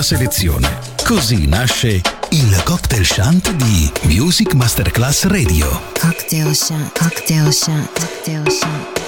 nostra selezione. Così nasce il cocktail shunt di Music Masterclass Radio. Cocktail shant, cocktail shant, cocktail shant.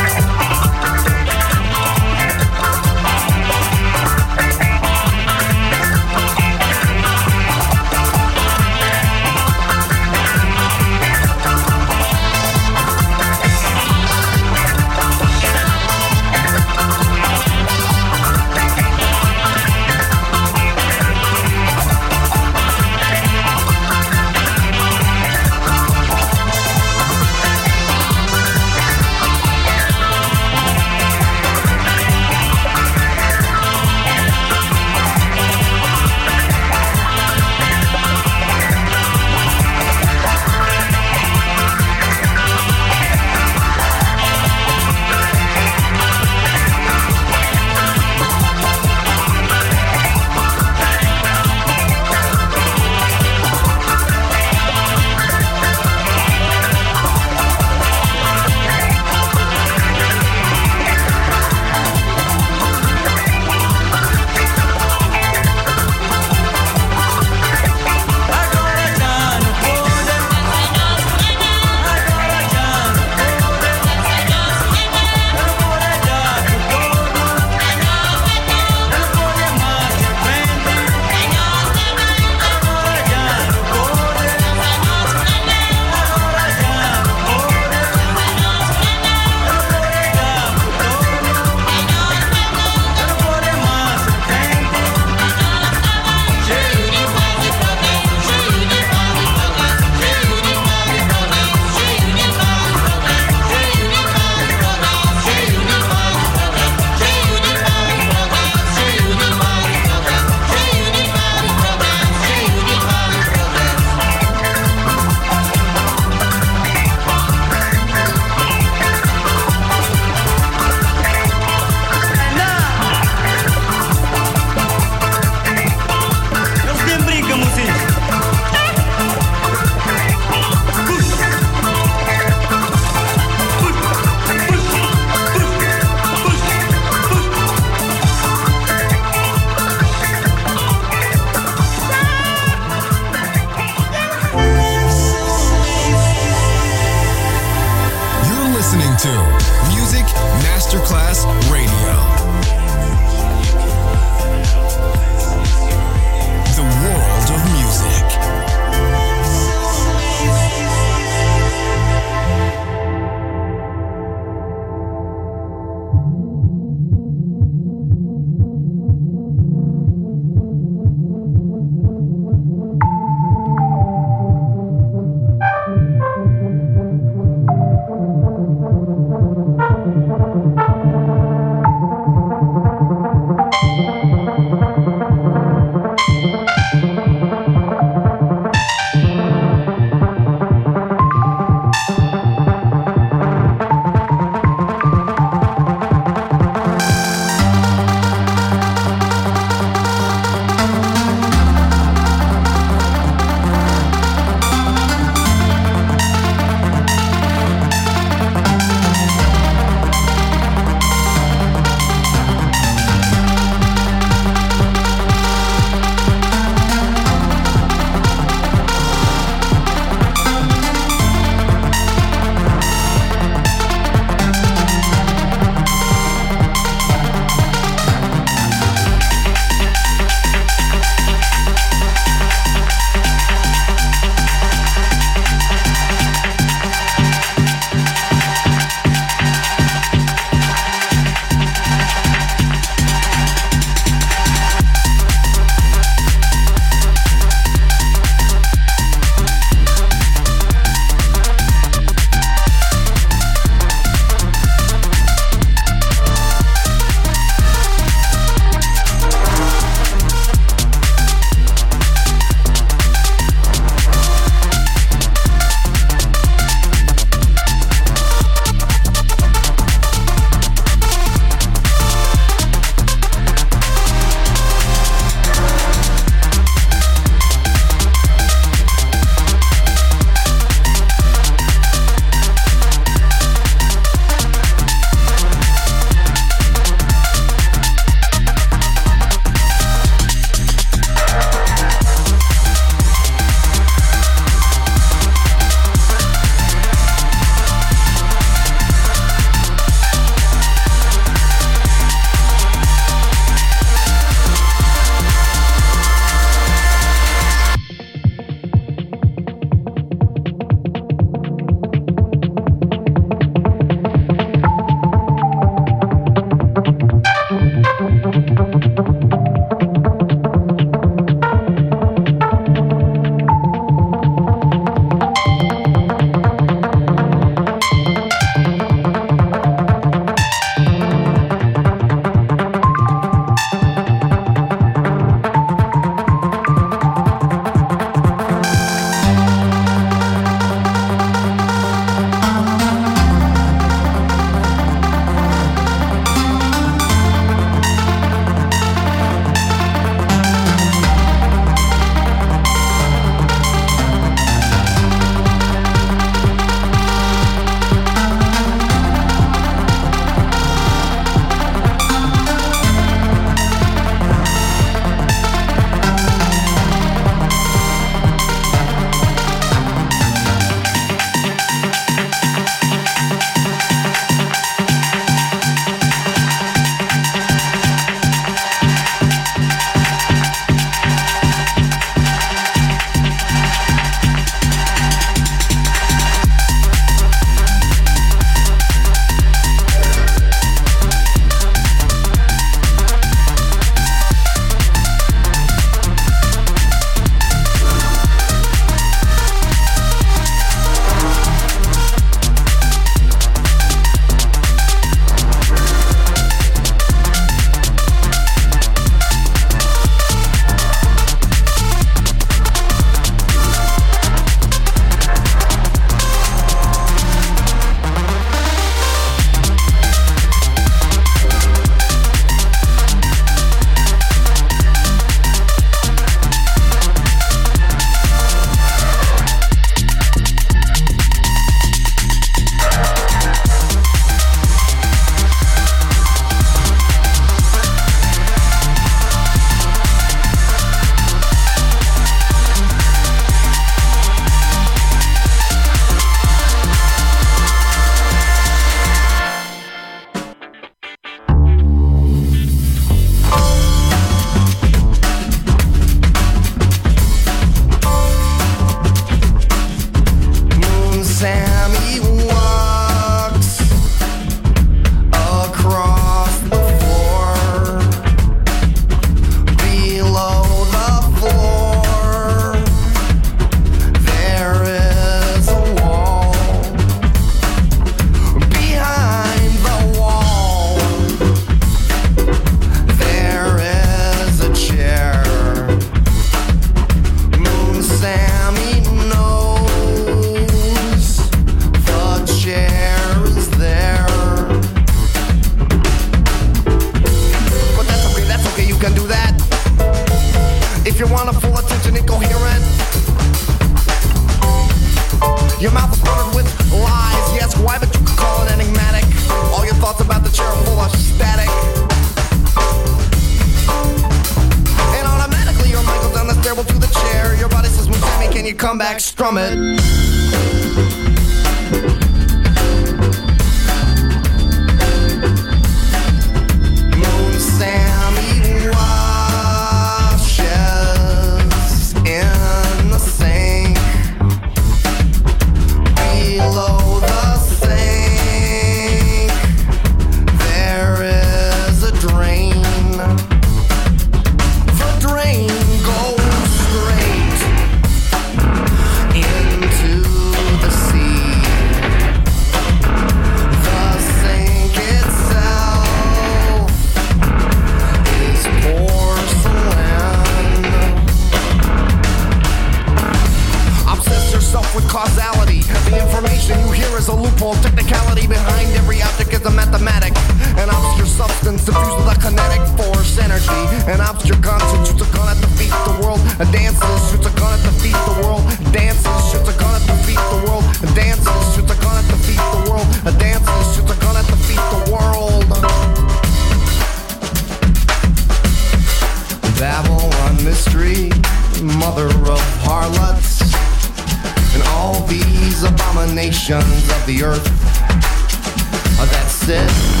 said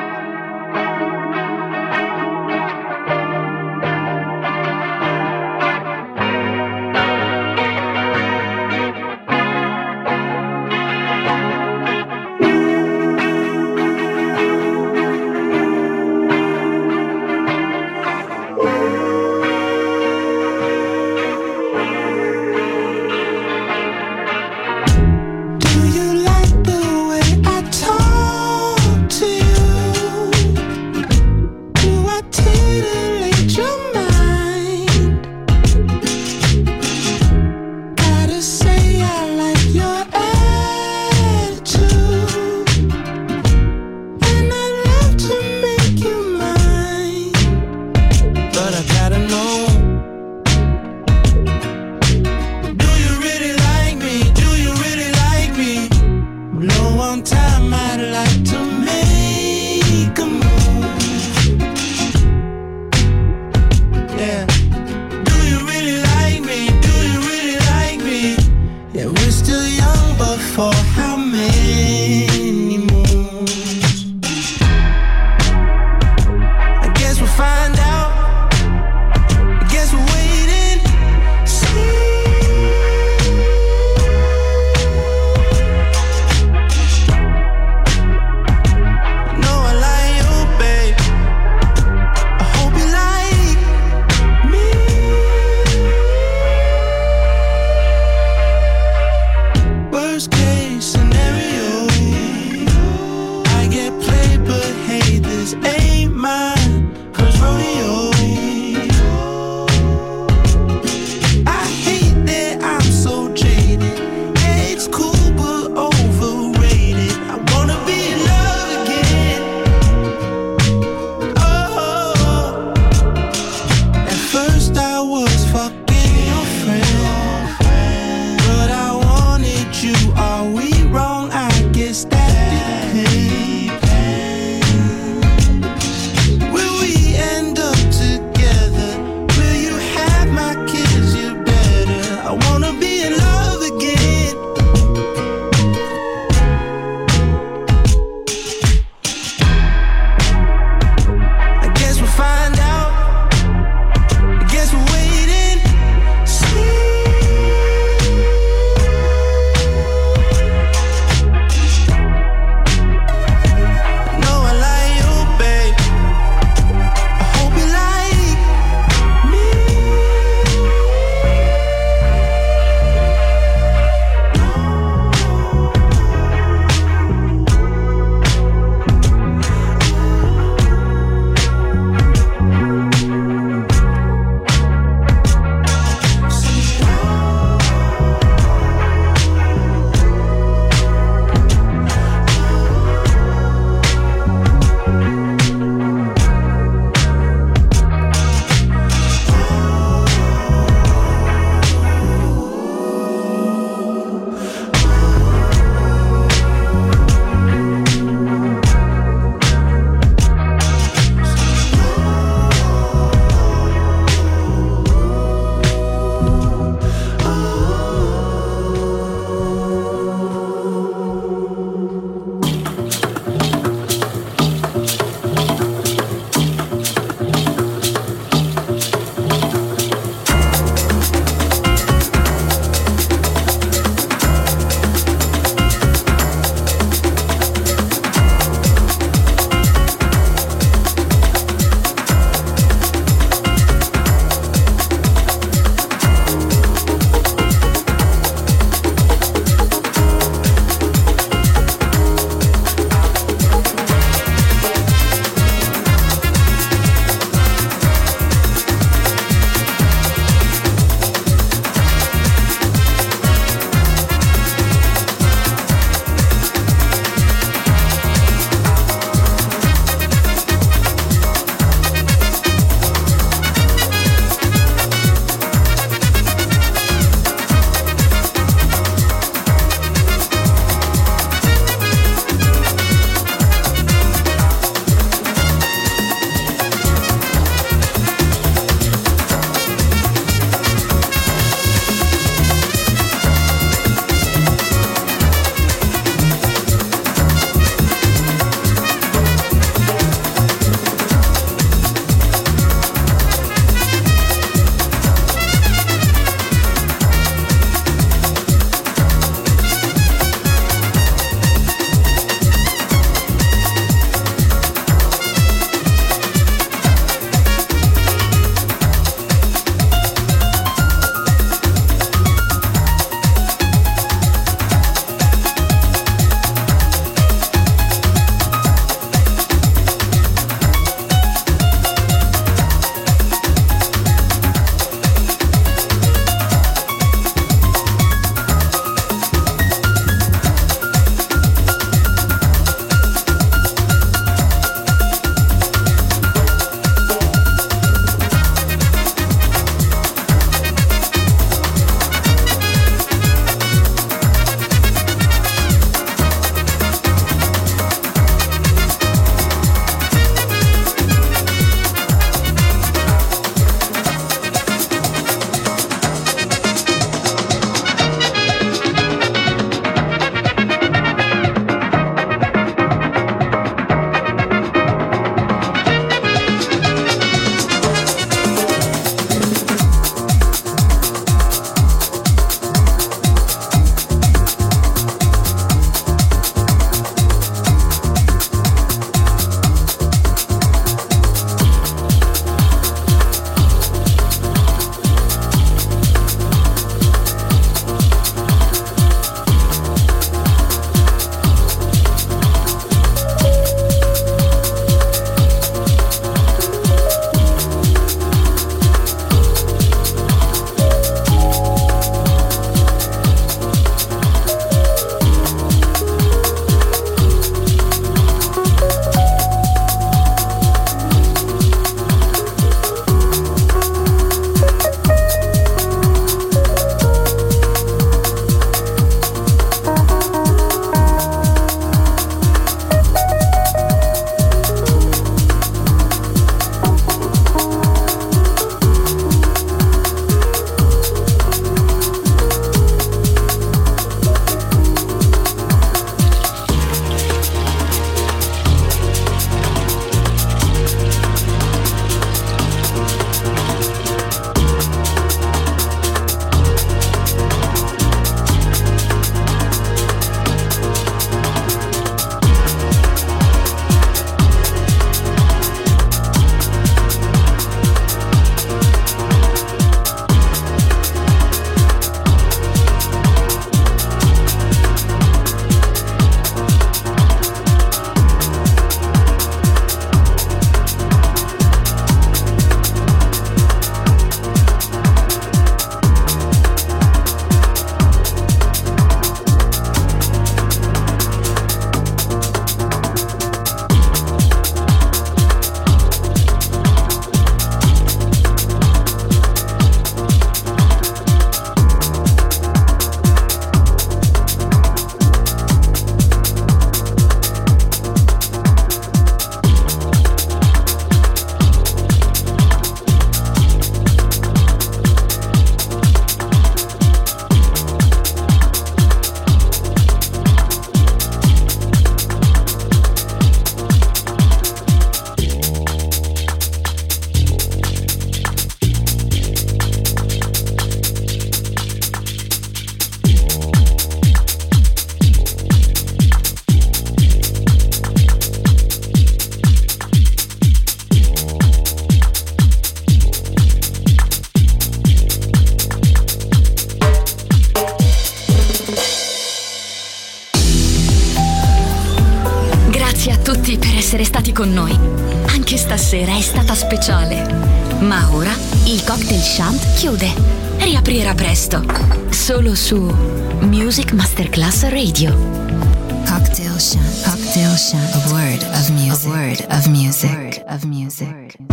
Radio.